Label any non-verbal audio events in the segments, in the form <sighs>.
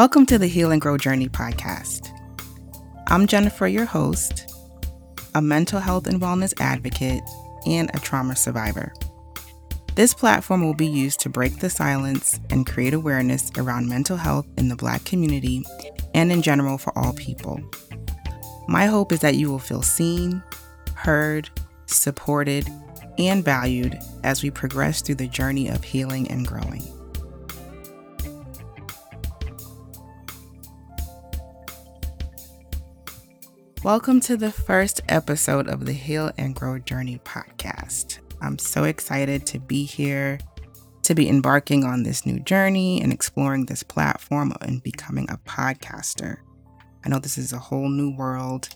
Welcome to the Heal and Grow Journey podcast. I'm Jennifer, your host, a mental health and wellness advocate, and a trauma survivor. This platform will be used to break the silence and create awareness around mental health in the Black community and in general for all people. My hope is that you will feel seen, heard, supported, and valued as we progress through the journey of healing and growing. Welcome to the first episode of the Heal and Grow Journey podcast. I'm so excited to be here, to be embarking on this new journey and exploring this platform and becoming a podcaster. I know this is a whole new world,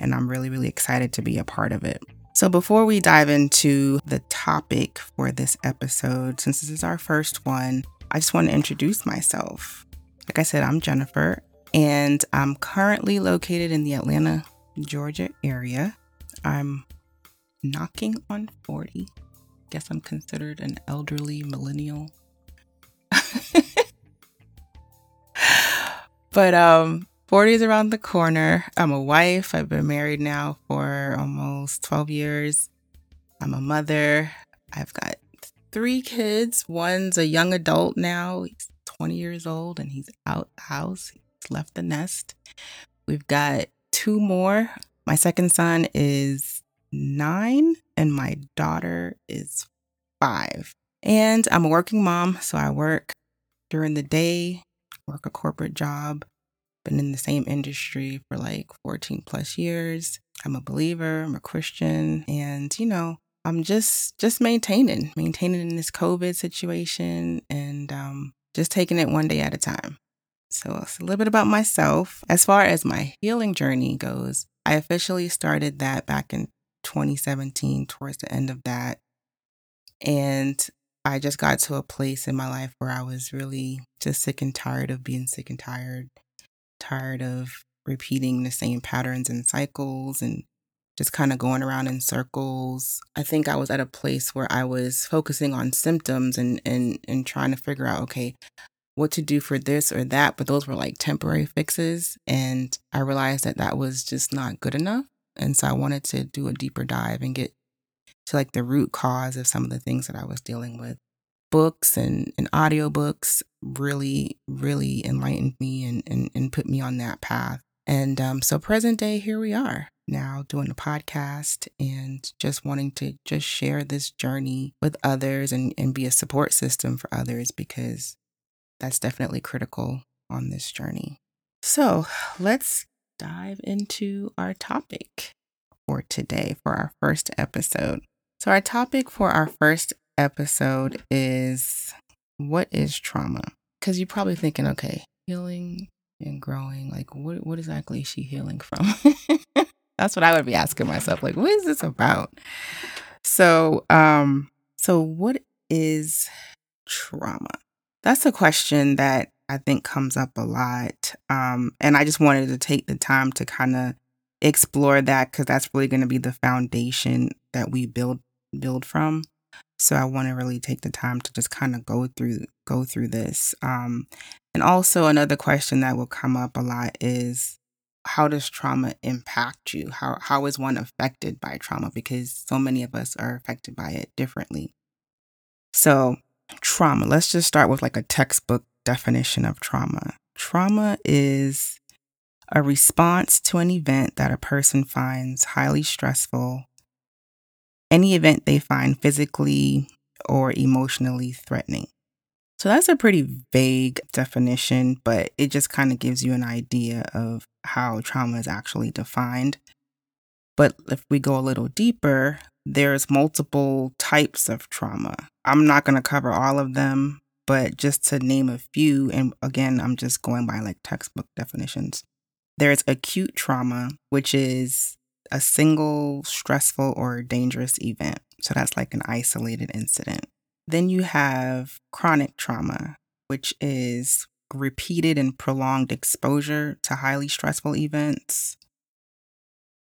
and I'm really, really excited to be a part of it. So, before we dive into the topic for this episode, since this is our first one, I just want to introduce myself. Like I said, I'm Jennifer and I'm currently located in the Atlanta, Georgia area. I'm knocking on 40. Guess I'm considered an elderly millennial. <laughs> but um 40 is around the corner. I'm a wife. I've been married now for almost 12 years. I'm a mother. I've got three kids. One's a young adult now. He's 20 years old and he's out the house left the nest. We've got two more. My second son is nine, and my daughter is five. And I'm a working mom, so I work during the day, work a corporate job, been in the same industry for like 14 plus years. I'm a believer, I'm a Christian, and you know, I'm just just maintaining, maintaining in this COVID situation and um just taking it one day at a time. So, it's a little bit about myself. As far as my healing journey goes, I officially started that back in 2017, towards the end of that. And I just got to a place in my life where I was really just sick and tired of being sick and tired, tired of repeating the same patterns and cycles and just kind of going around in circles. I think I was at a place where I was focusing on symptoms and and and trying to figure out okay, what to do for this or that, but those were like temporary fixes. And I realized that that was just not good enough. And so I wanted to do a deeper dive and get to like the root cause of some of the things that I was dealing with. Books and, and audiobooks really, really enlightened me and, and, and put me on that path. And um, so, present day, here we are now doing a podcast and just wanting to just share this journey with others and, and be a support system for others because that's definitely critical on this journey. So <sighs> let's dive into our topic for today, for our first episode. So, our topic for our first episode is what is trauma? Because you're probably thinking, okay, healing and growing, like what, what exactly is she healing from? <laughs> That's what I would be asking myself. Like, what is this about? So, um, so what is trauma? That's a question that I think comes up a lot. Um, and I just wanted to take the time to kind of explore that because that's really going to be the foundation that we build build from. So I want to really take the time to just kind of go through go through this. Um, and also another question that will come up a lot is how does trauma impact you? How how is one affected by trauma? Because so many of us are affected by it differently. So trauma. Let's just start with like a textbook definition of trauma. Trauma is a response to an event that a person finds highly stressful, any event they find physically or emotionally threatening. So that's a pretty vague definition, but it just kind of gives you an idea of how trauma is actually defined. But if we go a little deeper, there's multiple types of trauma. I'm not going to cover all of them, but just to name a few, and again, I'm just going by like textbook definitions. There's acute trauma, which is a single stressful or dangerous event. So that's like an isolated incident. Then you have chronic trauma, which is repeated and prolonged exposure to highly stressful events.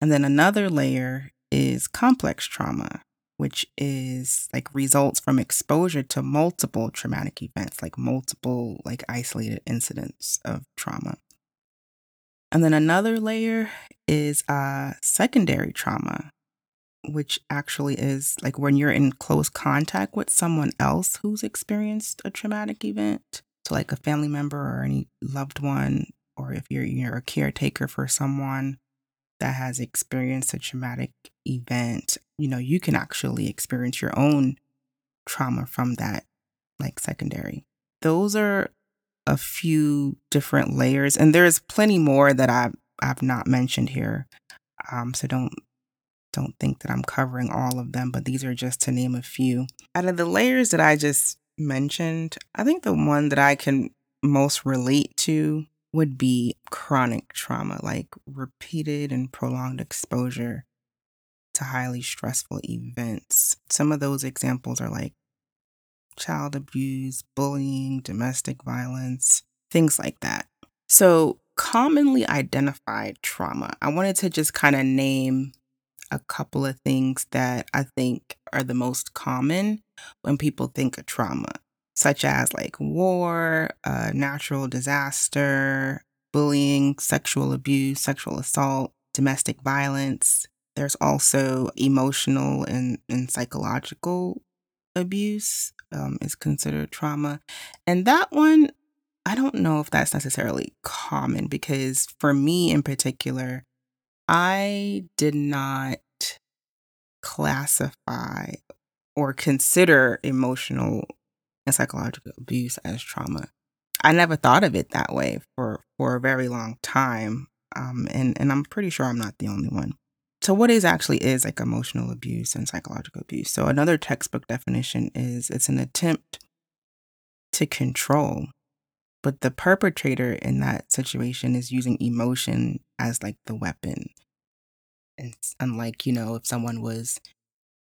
And then another layer is complex trauma, which is like results from exposure to multiple traumatic events, like multiple, like isolated incidents of trauma. And then another layer is uh, secondary trauma, which actually is like when you're in close contact with someone else who's experienced a traumatic event. So, like a family member or any loved one, or if you're, you're a caretaker for someone that has experienced a traumatic event, you know, you can actually experience your own trauma from that, like secondary. Those are a few different layers, and there's plenty more that I've I've not mentioned here. Um, so don't don't think that I'm covering all of them, but these are just to name a few. Out of the layers that I just mentioned, I think the one that I can most relate to would be chronic trauma, like repeated and prolonged exposure to highly stressful events. Some of those examples are like child abuse, bullying, domestic violence, things like that. So, commonly identified trauma. I wanted to just kind of name a couple of things that I think are the most common when people think of trauma, such as like war, uh, natural disaster, bullying, sexual abuse, sexual assault, domestic violence. There's also emotional and, and psychological abuse um, is considered trauma. And that one, I don't know if that's necessarily common because for me in particular, I did not classify or consider emotional and psychological abuse as trauma. I never thought of it that way for, for a very long time. Um, and, and I'm pretty sure I'm not the only one. So, what is actually is like emotional abuse and psychological abuse? So, another textbook definition is it's an attempt to control, but the perpetrator in that situation is using emotion as like the weapon. And unlike, you know, if someone was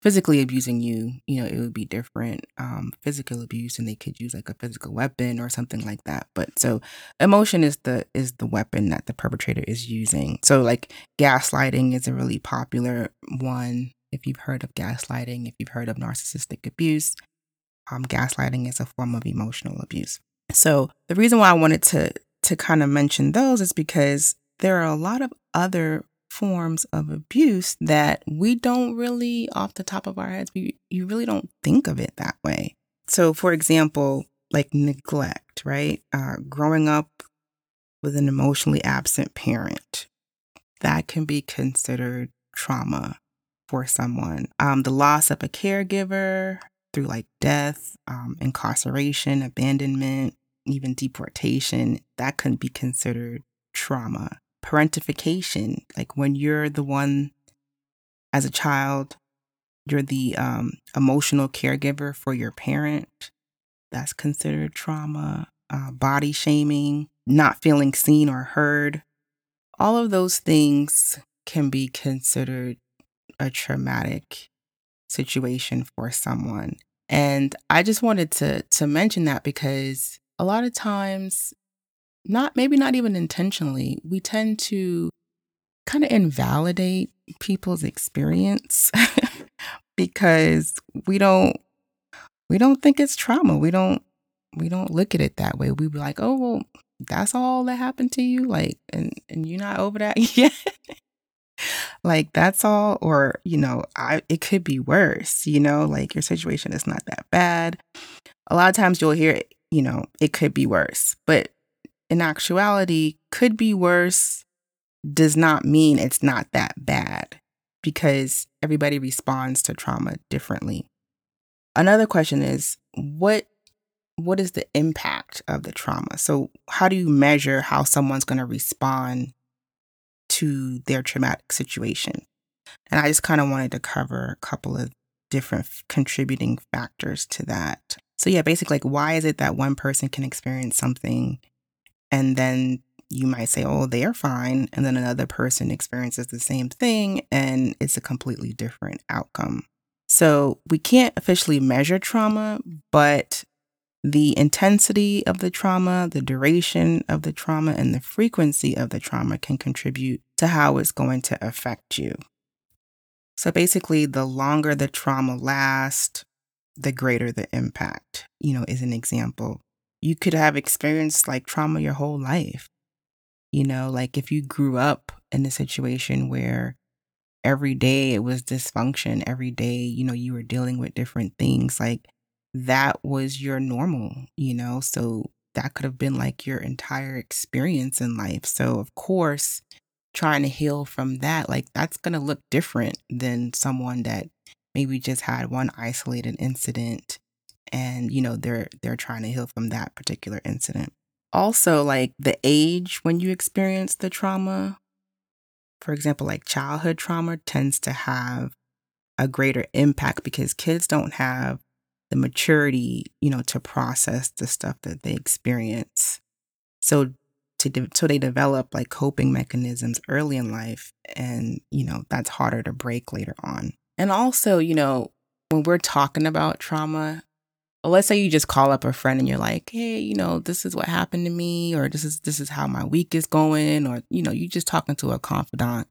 physically abusing you, you know, it would be different. Um, physical abuse, and they could use like a physical weapon or something like that. But so emotion is the is the weapon that the perpetrator is using. So like gaslighting is a really popular one. If you've heard of gaslighting, if you've heard of narcissistic abuse, um, gaslighting is a form of emotional abuse. So the reason why I wanted to to kind of mention those is because there are a lot of other forms of abuse that we don't really, off the top of our heads, we you really don't think of it that way. So, for example, like neglect, right? Uh, growing up with an emotionally absent parent, that can be considered trauma for someone. Um, the loss of a caregiver through like death, um, incarceration, abandonment, even deportation, that can be considered trauma parentification, like when you're the one as a child, you're the um, emotional caregiver for your parent. That's considered trauma. Uh, body shaming, not feeling seen or heard. All of those things can be considered a traumatic situation for someone. And I just wanted to to mention that because a lot of times not maybe not even intentionally, we tend to kind of invalidate people's experience <laughs> because we don't we don't think it's trauma. We don't we don't look at it that way. We be like, "Oh, well, that's all that happened to you like and and you're not over that <laughs> yet." like that's all or, you know, I it could be worse, you know, like your situation is not that bad. A lot of times you'll hear, it, you know, it could be worse. But in actuality could be worse does not mean it's not that bad because everybody responds to trauma differently. Another question is what what is the impact of the trauma? So how do you measure how someone's going to respond to their traumatic situation? And I just kind of wanted to cover a couple of different contributing factors to that. So yeah, basically like why is it that one person can experience something and then you might say, oh, they're fine. And then another person experiences the same thing and it's a completely different outcome. So we can't officially measure trauma, but the intensity of the trauma, the duration of the trauma, and the frequency of the trauma can contribute to how it's going to affect you. So basically, the longer the trauma lasts, the greater the impact, you know, is an example. You could have experienced like trauma your whole life. You know, like if you grew up in a situation where every day it was dysfunction, every day, you know, you were dealing with different things, like that was your normal, you know? So that could have been like your entire experience in life. So, of course, trying to heal from that, like that's going to look different than someone that maybe just had one isolated incident and you know they're they're trying to heal from that particular incident. Also, like the age when you experience the trauma, for example, like childhood trauma tends to have a greater impact because kids don't have the maturity, you know, to process the stuff that they experience. So to de- so they develop like coping mechanisms early in life and, you know, that's harder to break later on. And also, you know, when we're talking about trauma, let's say you just call up a friend and you're like, "Hey, you know, this is what happened to me or this is this is how my week is going," or you know, you just talking to a confidant.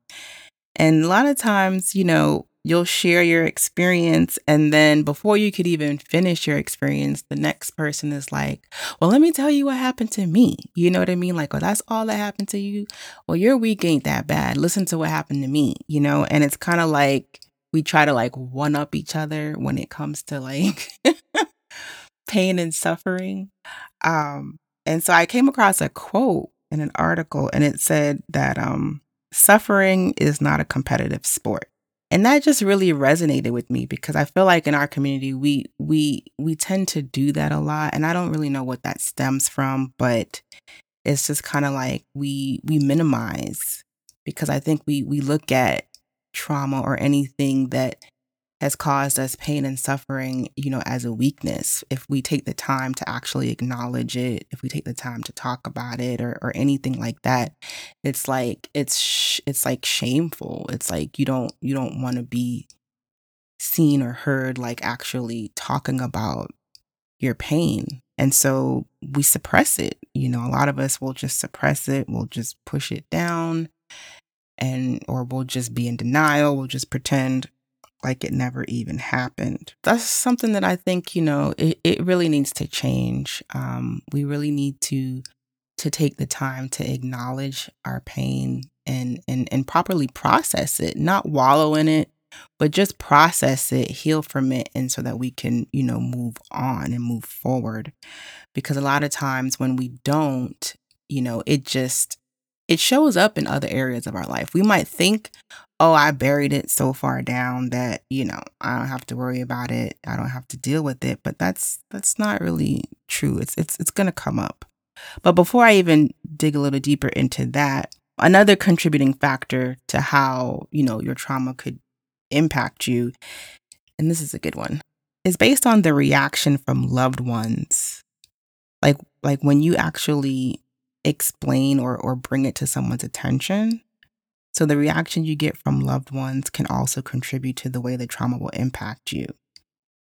And a lot of times, you know, you'll share your experience and then before you could even finish your experience, the next person is like, "Well, let me tell you what happened to me." You know what I mean? Like, "Oh, that's all that happened to you." Well, your week ain't that bad. Listen to what happened to me, you know? And it's kind of like we try to like one up each other when it comes to like <laughs> pain and suffering. Um, and so I came across a quote in an article and it said that um, suffering is not a competitive sport. And that just really resonated with me because I feel like in our community we we we tend to do that a lot and I don't really know what that stems from, but it's just kind of like we we minimize because I think we we look at trauma or anything that has caused us pain and suffering, you know, as a weakness. If we take the time to actually acknowledge it, if we take the time to talk about it or, or anything like that, it's like it's sh- it's like shameful. It's like you don't you don't want to be seen or heard like actually talking about your pain. And so we suppress it. You know, a lot of us will just suppress it, we'll just push it down and or we'll just be in denial, we'll just pretend like it never even happened. That's something that I think, you know, it, it really needs to change. Um, we really need to to take the time to acknowledge our pain and and and properly process it, not wallow in it, but just process it, heal from it, and so that we can, you know, move on and move forward. Because a lot of times when we don't, you know, it just it shows up in other areas of our life. We might think, oh, I buried it so far down that, you know, I don't have to worry about it. I don't have to deal with it. But that's that's not really true. It's it's it's gonna come up. But before I even dig a little deeper into that, another contributing factor to how, you know, your trauma could impact you, and this is a good one, is based on the reaction from loved ones. Like like when you actually explain or, or bring it to someone's attention. So the reaction you get from loved ones can also contribute to the way the trauma will impact you.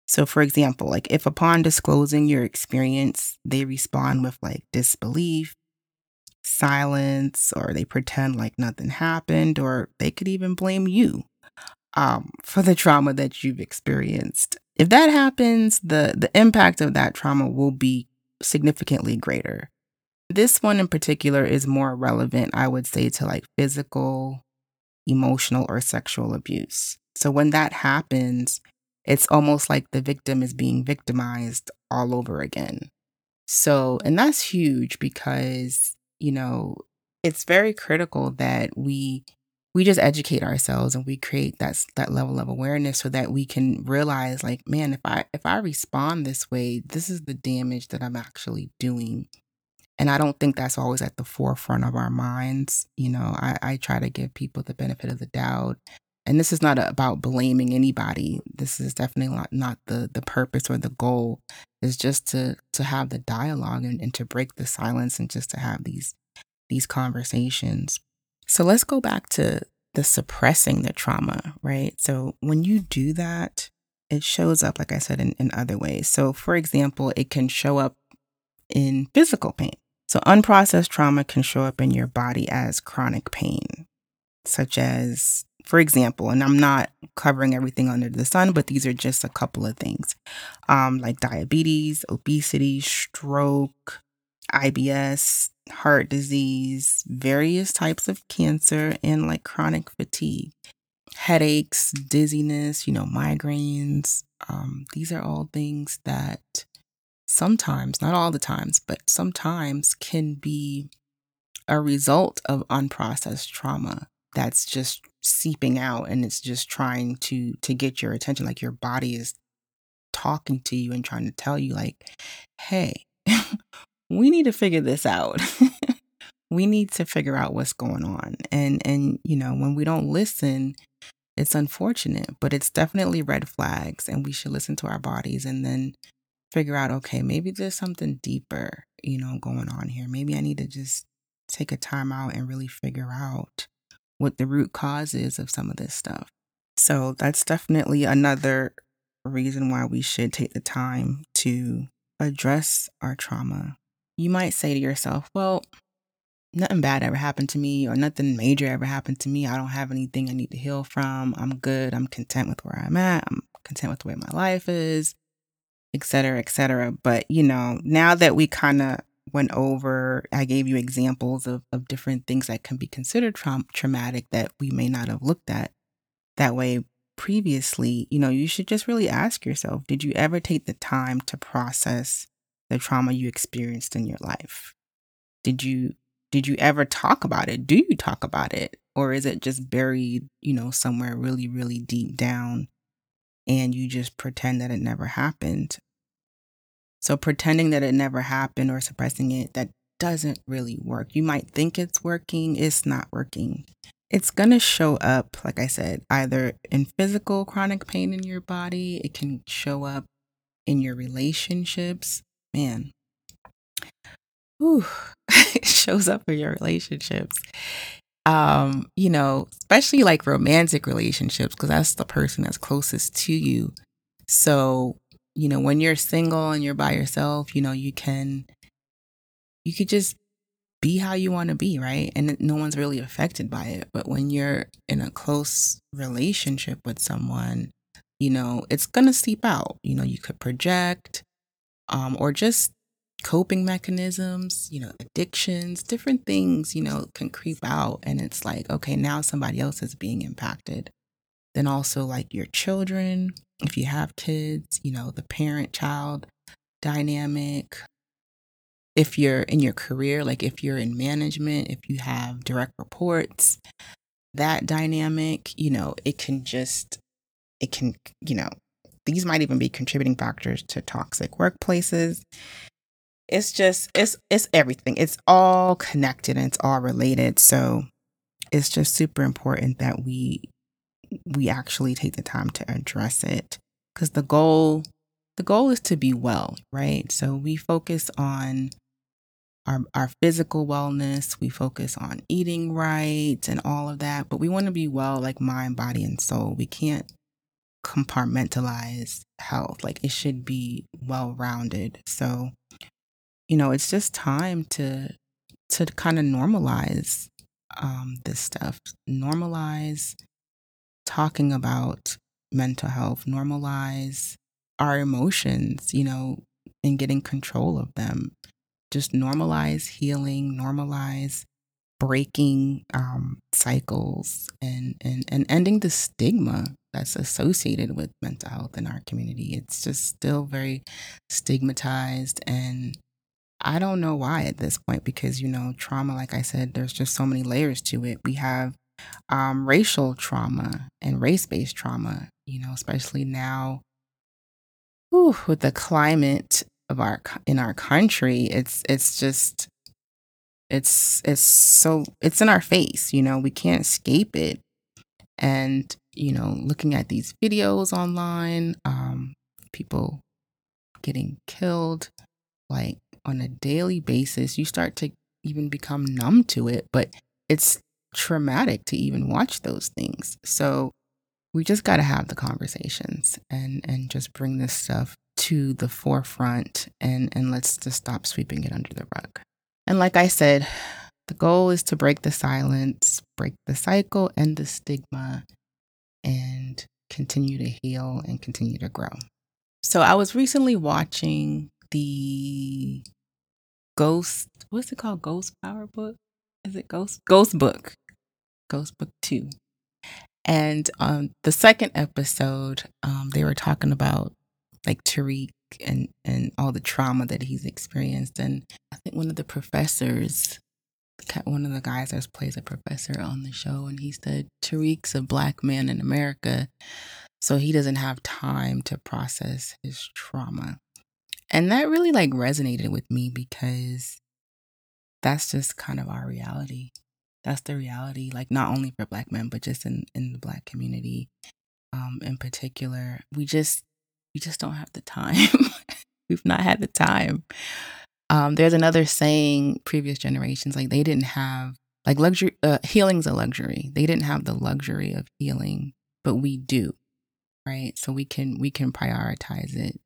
So, for example, like if upon disclosing your experience, they respond with like disbelief, silence, or they pretend like nothing happened, or they could even blame you um, for the trauma that you've experienced. If that happens, the the impact of that trauma will be significantly greater. This one in particular is more relevant, I would say, to like physical, emotional, or sexual abuse. So when that happens, it's almost like the victim is being victimized all over again. So, and that's huge because, you know, it's very critical that we we just educate ourselves and we create that that level of awareness so that we can realize like man if i if i respond this way this is the damage that i'm actually doing and I don't think that's always at the forefront of our minds. You know, I, I try to give people the benefit of the doubt. And this is not about blaming anybody. This is definitely not, not the, the purpose or the goal. Is just to to have the dialogue and, and to break the silence and just to have these these conversations. So let's go back to the suppressing the trauma, right? So when you do that, it shows up, like I said, in, in other ways. So, for example, it can show up in physical pain. So, unprocessed trauma can show up in your body as chronic pain, such as for example, and I'm not covering everything under the sun, but these are just a couple of things um, like diabetes, obesity, stroke, IBS, heart disease, various types of cancer, and like chronic fatigue, headaches, dizziness, you know, migraines. Um, these are all things that sometimes, not all the times, but sometimes can be a result of unprocessed trauma that's just seeping out and it's just trying to to get your attention. Like your body is talking to you and trying to tell you like hey <laughs> we need to figure this out. <laughs> We need to figure out what's going on. And and you know when we don't listen it's unfortunate but it's definitely red flags and we should listen to our bodies and then figure out okay maybe there's something deeper you know going on here maybe i need to just take a time out and really figure out what the root cause is of some of this stuff. So that's definitely another reason why we should take the time to address our trauma. You might say to yourself, well, nothing bad ever happened to me or nothing major ever happened to me. I don't have anything I need to heal from. I'm good. I'm content with where I'm at. I'm content with the way my life is, et cetera, et cetera. But, you know, now that we kind of went over, I gave you examples of, of different things that can be considered tra- traumatic that we may not have looked at that way previously. You know, you should just really ask yourself Did you ever take the time to process the trauma you experienced in your life? Did you did you ever talk about it? Do you talk about it? Or is it just buried, you know, somewhere really, really deep down and you just pretend that it never happened? So pretending that it never happened or suppressing it, that doesn't really work. You might think it's working, it's not working. It's going to show up, like I said, either in physical chronic pain in your body, it can show up in your relationships. Man, Ooh, <laughs> it shows up in your relationships. Um, you know, especially like romantic relationships, because that's the person that's closest to you. So you know, when you're single and you're by yourself, you know, you can, you could just be how you want to be, right? And no one's really affected by it. But when you're in a close relationship with someone, you know, it's going to seep out. You know, you could project um, or just coping mechanisms, you know, addictions, different things, you know, can creep out. And it's like, okay, now somebody else is being impacted. Then also, like your children, if you have kids, you know, the parent child dynamic. If you're in your career, like if you're in management, if you have direct reports, that dynamic, you know, it can just, it can, you know, these might even be contributing factors to toxic workplaces. It's just, it's, it's everything. It's all connected and it's all related. So it's just super important that we we actually take the time to address it because the goal the goal is to be well right? So we focus on our, our physical wellness. We focus on eating right and all of that but we want to be well like mind body and soul. We can't compartmentalize health. Like it should be well rounded so you know it's just time to to kind of normalize um, this stuff normalize talking about mental health, normalize our emotions, you know, and getting control of them. Just normalize healing, normalize breaking um, cycles and, and, and ending the stigma that's associated with mental health in our community. It's just still very stigmatized. And I don't know why at this point, because, you know, trauma, like I said, there's just so many layers to it. We have um, racial trauma and race based trauma, you know, especially now whew, with the climate of our in our country, it's it's just it's it's so it's in our face, you know, we can't escape it. And, you know, looking at these videos online, um, people getting killed like on a daily basis, you start to even become numb to it. But it's traumatic to even watch those things. So we just got to have the conversations and and just bring this stuff to the forefront and and let's just stop sweeping it under the rug. And like I said, the goal is to break the silence, break the cycle and the stigma and continue to heal and continue to grow. So I was recently watching the Ghost, what's it called? Ghost Power Book? Is it Ghost? Ghost Book. Ghost Book 2. And um the second episode, um, they were talking about like Tariq and and all the trauma that he's experienced. And I think one of the professors one of the guys that plays a professor on the show, and he said Tariq's a black man in America, so he doesn't have time to process his trauma. And that really like resonated with me because that's just kind of our reality. That's the reality, like not only for black men, but just in, in the black community um, in particular. We just we just don't have the time. <laughs> We've not had the time um, there's another saying, previous generations, like they didn't have, like luxury, uh, healing's a luxury. They didn't have the luxury of healing, but we do, right? So we can, we can prioritize it.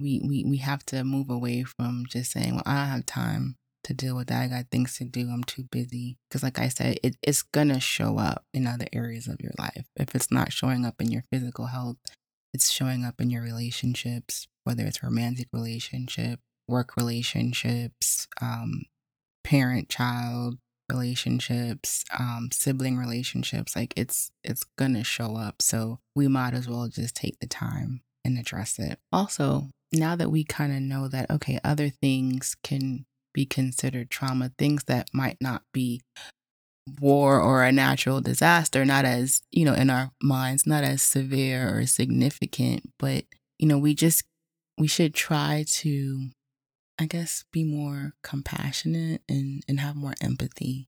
We, we, we have to move away from just saying, well, I don't have time to deal with that. I got things to do. I'm too busy. Because, like I said, it, it's going to show up in other areas of your life. If it's not showing up in your physical health, it's showing up in your relationships, whether it's romantic relationship, work relationships, um, parent child relationships, um, sibling relationships. Like it's it's gonna show up. So we might as well just take the time and address it. Also, now that we kind of know that okay, other things can be considered trauma, things that might not be war or a natural disaster, not as, you know, in our minds, not as severe or significant, but, you know, we just, we should try to I guess, be more compassionate and, and have more empathy,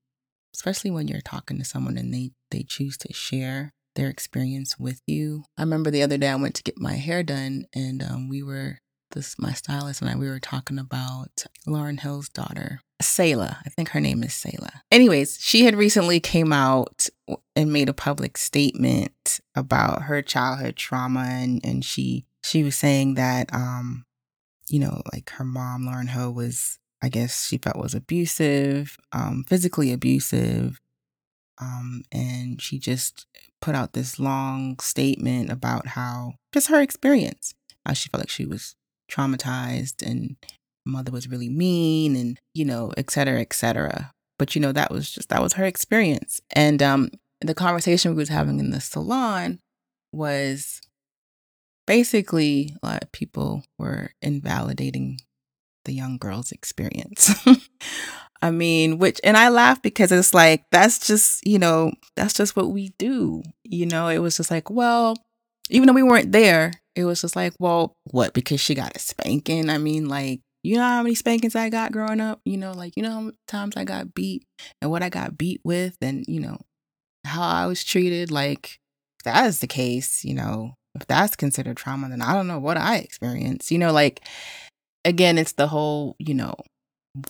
especially when you're talking to someone and they, they choose to share their experience with you. I remember the other day I went to get my hair done and um, we were, this my stylist and I, we were talking about Lauryn Hill's daughter, Selah. I think her name is Selah. Anyways, she had recently came out and made a public statement about her childhood trauma and, and she she was saying that um you know, like her mom, Lauryn Hill, was, I guess she felt was abusive, um, physically abusive. Um, and she just put out this long statement about how just her experience, how she felt like she was traumatized and mother was really mean and, you know, et cetera, et cetera. But, you know, that was just, that was her experience. And um, the conversation we was having in the salon was basically a lot of people were invalidating the young girl's experience. <laughs> I mean, which, and I laugh because it's like, that's just, you know, that's just what we do. You know, it was just like, well, even though we weren't there, it was just like, well, what? Because she got a spanking? I mean, like, you know how many spankings I got growing up? You know, like, you know how many times I got beat and what I got beat with and, you know, how I was treated? Like, that is the case, you know, if that's considered trauma, then I don't know what I experienced. You know, like again, it's the whole, you know,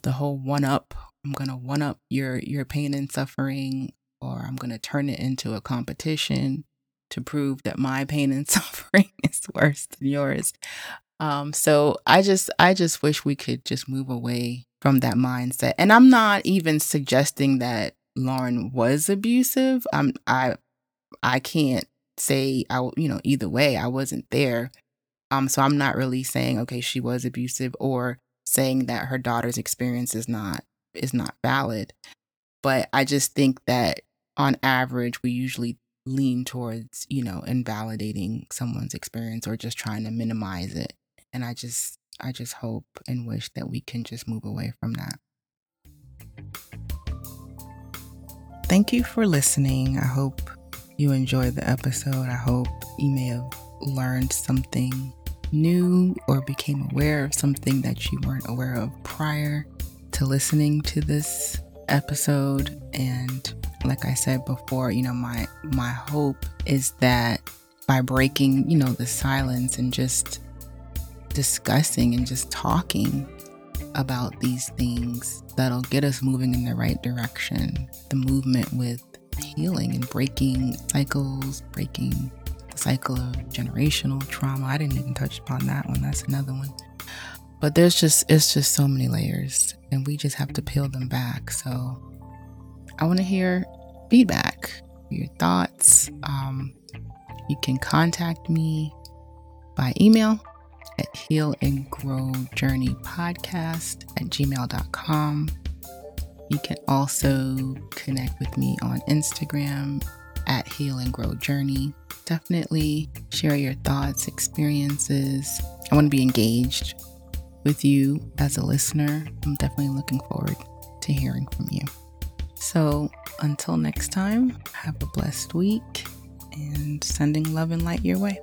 the whole one up. I'm gonna one up your your pain and suffering, or I'm gonna turn it into a competition to prove that my pain and <laughs> suffering is worse than yours. Um, so I just I just wish we could just move away from that mindset. And I'm not even suggesting that Lauryn was abusive. I'm I I can't say I, you know, either way, I wasn't there. Um, so I'm not really saying okay, she was abusive or saying that her daughter's experience is not is not valid. But I just think that on average, we usually lean towards, you know, invalidating someone's experience or just trying to minimize it. And I just I just hope and wish that we can just move away from that. Thank you for listening. I hope you enjoyed the episode. I hope you may have learned something new or became aware of something that you weren't aware of prior to listening to this episode and like I said before, you know, my my hope is that by breaking, you know, the silence and just discussing and just talking about these things that'll get us moving in the right direction. The movement with healing and breaking cycles, breaking the cycle of generational trauma. I didn't even touch upon that one. That's another one. But there's just it's just so many layers and we just have to peel them back. So I want to hear feedback, your thoughts. Um, You can contact me by email at heal and grow journey podcast at gmail.com. You can also connect with me on Instagram at heal and grow journey. Definitely share your thoughts, experiences. I want to be engaged with you as a listener. I'm definitely looking forward to hearing from you. So until next time, have a blessed week and sending love and light your way.